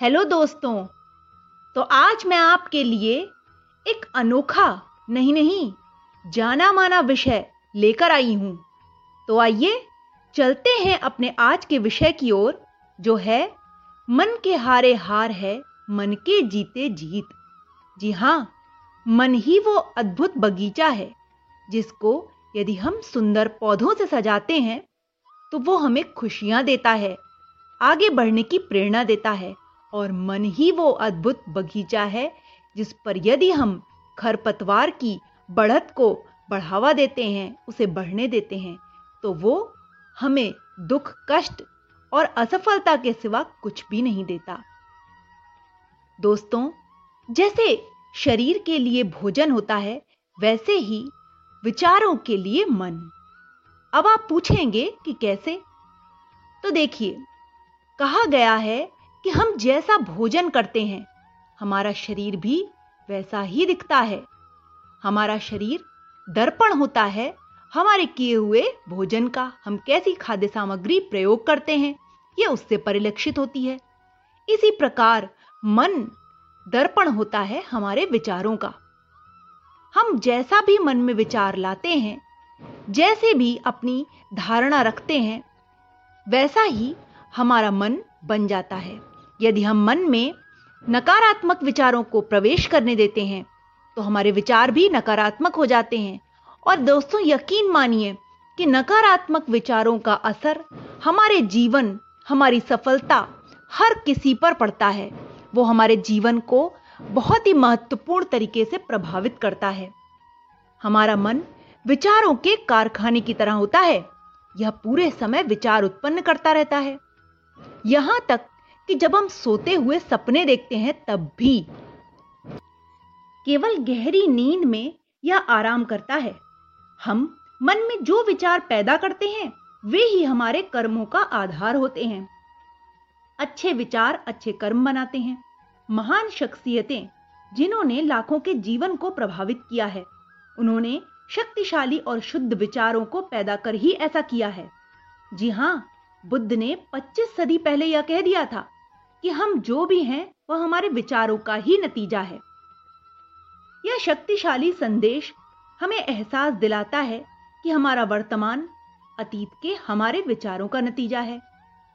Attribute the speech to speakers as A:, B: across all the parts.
A: Hello दोस्तों तो आज मैं आपके लिए एक अनोखा, नहीं नहीं जाना माना विषय लेकर आई हूँ। तो आइए चलते हैं अपने आज के विषय की ओर, जो है, मन के हारे हार है, मन के जीते जीत। जी हाँ मन ही वो अद्भुत बगीचा है, जिसको यदि हम सुंदर पौधों से सजाते हैं तो वो हमें खुशियाँ देता है, आगे बढ़ने की प्रेरणा देता है। और मन ही वो अद्भुत बगीचा है, जिस पर यदि हम खरपतवार की बढ़त को बढ़ावा देते हैं, उसे बढ़ने देते हैं तो वो हमें दुख, कष्ट और असफलता के सिवा कुछ भी नहीं देता। दोस्तों, जैसे शरीर के लिए भोजन होता है, वैसे ही विचारों के लिए मन। अब आप पूछेंगे कि कैसे? तो देखिए, कहा गया है कि हम जैसा भोजन करते हैं, हमारा शरीर भी वैसा ही दिखता है। हमारा शरीर दर्पण होता है, हमारे किए हुए भोजन का हम कैसी खाद्य सामग्री प्रयोग करते हैं यह उससे परिलक्षित होती है। इसी प्रकार मन दर्पण होता है हमारे विचारों का। हम जैसा भी मन में विचार लाते हैं, जैसे भी अपनी धारणा रखते हैं, वैसा ही हमारा मन बन जाता है। यदि हम मन में नकारात्मक विचारों को प्रवेश करने देते हैं तो हमारे विचार भी नकारात्मक हो जाते हैं। और दोस्तों, यकीन मानिए कि नकारात्मक विचारों का असर हमारे जीवन, हमारी सफलता हर किसी पर पड़ता है। वो हमारे जीवन को बहुत ही महत्वपूर्ण तरीके से प्रभावित करता है। हमारा मन विचारों के कारखाने की तरह होता है। यह पूरे समय विचार उत्पन्न करता रहता है। यहाँ तक कि जब हम सोते हुए सपने देखते हैं, तब भी। केवल गहरी नींद में यह आराम करता है। हम मन में जो विचार पैदा करते हैं, वे ही हमारे कर्मों का आधार होते हैं। अच्छे विचार अच्छे कर्म बनाते हैं। महान शख्सियतें, जिन्होंने लाखों के जीवन को प्रभावित किया है, उन्होंने शक्तिशाली और शुद्ध विचारों को पैदा कर ही ऐसा किया है। जी हाँ, बुद्ध ने 25 सदी पहले यह कह दिया था। कि हम जो भी हैं, वह हमारे विचारों का ही नतीजा है। यह शक्तिशाली संदेश हमें एहसास दिलाता है कि हमारा वर्तमान अतीत के हमारे विचारों का नतीजा है।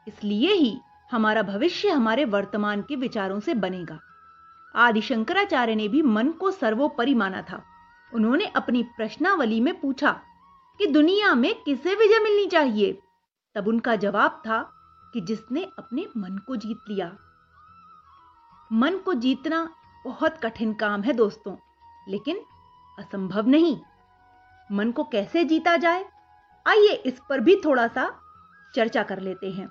A: इसलिए ही हमारा भविष्य हमारे वर्तमान के विचारों से बनेगा। आदि शंकराचार्य ने भी मन को सर्वोपरि माना था। उन्होंने अपनी प्रश्नावली में पूछा कि दुनिया में किसे विजय मिलनी चाहिए? तब उनका जवाब था कि जिसने अपने मन को जीत लिया। मन को जीतना बहुत कठिन काम है दोस्तों, लेकिन असंभव नहीं। मन को कैसे जीता जाए? आइए इस पर भी थोड़ा सा चर्चा कर लेते हैं।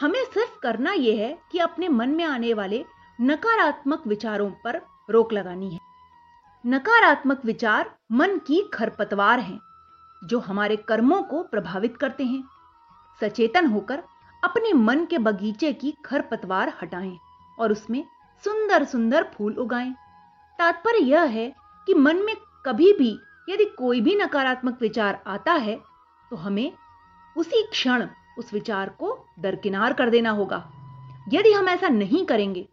A: हमें सिर्फ़ करना यह है कि अपने मन में आने वाले नकारात्मक विचारों पर रोक लगानी है। नकारात्मक विचार मन की खरपतवार हैं, जो हमारे कर्मों को प्रभावित करते हैं। सचेतन होकर अपने मन के बगीचे की खरपतवार हटाएँ और उसमें सुंदर सुंदर फूल उगाएँ। तात्पर्य यह है कि मन में कभी भी यदि कोई भी नकारात्मक विचार आता है तो हमें उसी क्षण उस विचार को दरकिनार कर देना होगा। यदि हम ऐसा नहीं करेंगे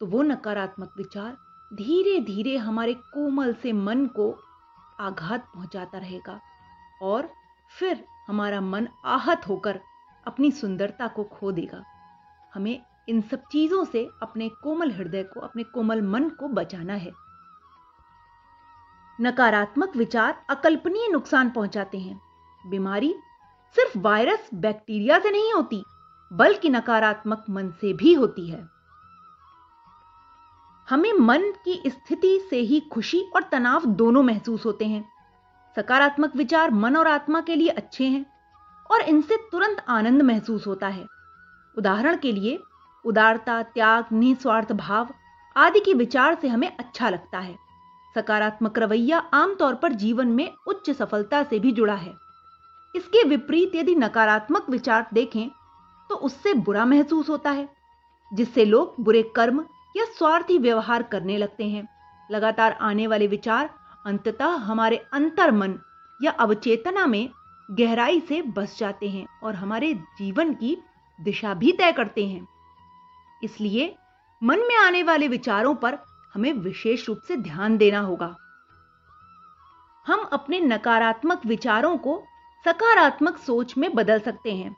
A: तो वो नकारात्मक विचार धीरे धीरे हमारे कोमल से मन को आघात पहुंचाता रहेगा और फिर हमारा मन आहत होकर अपनी सुंदरता को खो देगा। हमें इन सब चीज़ों से अपने कोमल हृदय को, अपने कोमल मन को बचाना है। नकारात्मक विचार अकल्पनीय नुकसान पहुंचाते हैं। बीमारी सिर्फ़ वायरस, बैक्टीरिया से नहीं होती, बल्कि नकारात्मक मन से भी होती है। हमें मन की स्थिति से ही खुशी और तनाव दोनों महसूस होते हैं। सकारात्मक विचार मन और आत्मा के लिए अच्छे हैं। और इनसे तुरंत आनंद महसूस होता है। उदाहरण के लिए, उदारता, त्याग, निस्वार्थ भाव आदि के विचार से हमें अच्छा लगता है। सकारात्मक रवैया आमतौर पर जीवन में उच्च सफलता से भी जुड़ा है। इसके विपरीत यदि नकारात्मक विचार देखें तो उससे बुरा महसूस होता है, जिससे लोग बुरे कर्म या स्वार्थी व्यवहार करने लगते हैं। लगातार आने वाले विचार अंततः हमारे अंतर मन या अवचेतना में गहराई से बस जाते हैं और हमारे जीवन की दिशा भी तय करते हैं। इसलिए मन में आने वाले विचारों पर हमें विशेष रूप से ध्यान देना होगा। हम अपने नकारात्मक विचारों को सकारात्मक सोच में बदल सकते हैं।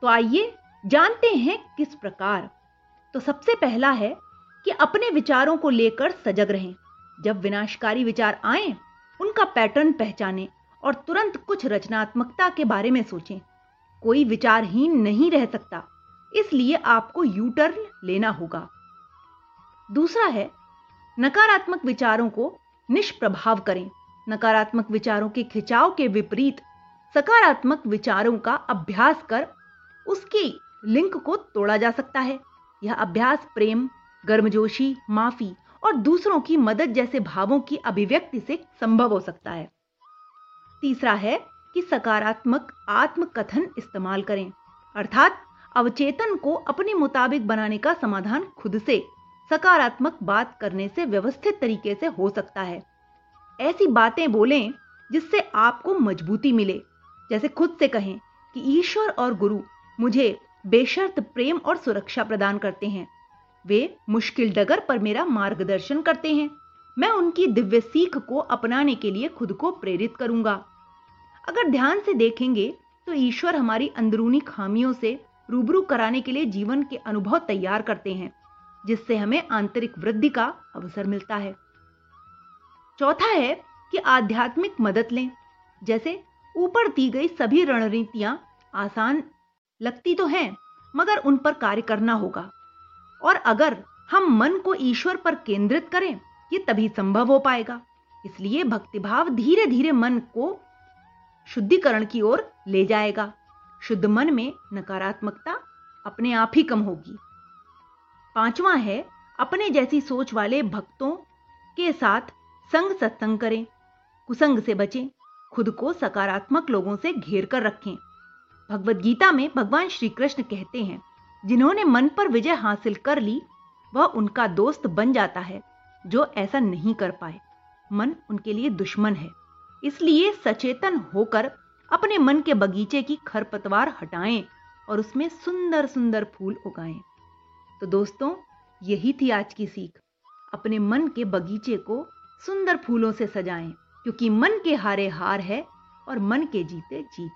A: तो आइए जानते हैं किस प्रकार। तो सबसे पहला है कि अपने विचारों को लेकर सजग रहें। जब विनाशकारी विचार आए, उनका पैटर्न पहचानें। और तुरंत कुछ रचनात्मकता के बारे में सोचें। कोई विचारहीन नहीं रह सकता। इसलिए आपको यू टर्न लेना होगा। दूसरा है, नकारात्मक विचारों को निष्प्रभाव करें। नकारात्मक विचारों के खिंचाव के विपरीत सकारात्मक विचारों का अभ्यास कर उसकी लिंक को तोड़ा जा सकता है। यह अभ्यास प्रेम, गर्मजोशी, माफ़ी और दूसरों की मदद जैसे भावों की अभिव्यक्ति से संभव हो सकता है। तीसरा है कि सकारात्मक आत्मकथन इस्तेमाल करें। अर्थात अवचेतन को अपने मुताबिक बनाने का समाधान खुद से, सकारात्मक बात करने से व्यवस्थित तरीके से हो सकता है। ऐसी बातें बोलें जिससे आपको मजबूती मिले। जैसे खुद से कहें कि ईश्वर और गुरु मुझे बेशर्त प्रेम और सुरक्षा प्रदान करते हैं। वे मुश्किल डगर पर मेरा मार्गदर्शन करते हैं। मैं उनकी दिव्य सीख को अपनाने के लिए खुद को प्रेरित करूँगा। अगर ध्यान से देखेंगे तो ईश्वर हमारी अंदरूनी खामियों से रूबरू कराने के लिए जीवन के अनुभव तैयार करते हैं, जिससे हमें आंतरिक वृद्धि का अवसर मिलता है। चौथा है कि आध्यात्मिक मदद लें। जैसे ऊपर दी गई सभी रणनीतियाँ आसान लगती तो हैं, मगर उन पर कार्य करना होगा। और अगर हम मन को ईश्वर पर केंद्रित करें ये तभी संभव हो पाएगा। इसलिए भक्तिभाव धीरे धीरे मन को शुद्धिकरण की ओर ले जाएगा। शुद्ध मन में नकारात्मकता अपने आप ही कम होगी। पांचवा है, अपने जैसी सोच वाले भक्तों के साथ संग सत्संग करें, कुसंग से बचें, खुद को सकारात्मक लोगों से घेर कर रखें। भगवत गीता में भगवान श्री कृष्ण कहते हैं, जिन्होंने मन पर विजय हासिल कर ली, वह उनका दोस्त बन जाता है। जो ऐसा नहीं कर पाए। मन उनके लिए दुश्मन है। इसलिए सचेतन होकर अपने मन के बगीचे की खरपतवार हटाएँ और उसमें सुंदर सुंदर फूल उगाएँ। तो दोस्तों, यही थी आज की सीख। अपने मन के बगीचे को सुंदर फूलों से सजाएँ, क्योंकि मन के हारे हार है और मन के जीते जीत।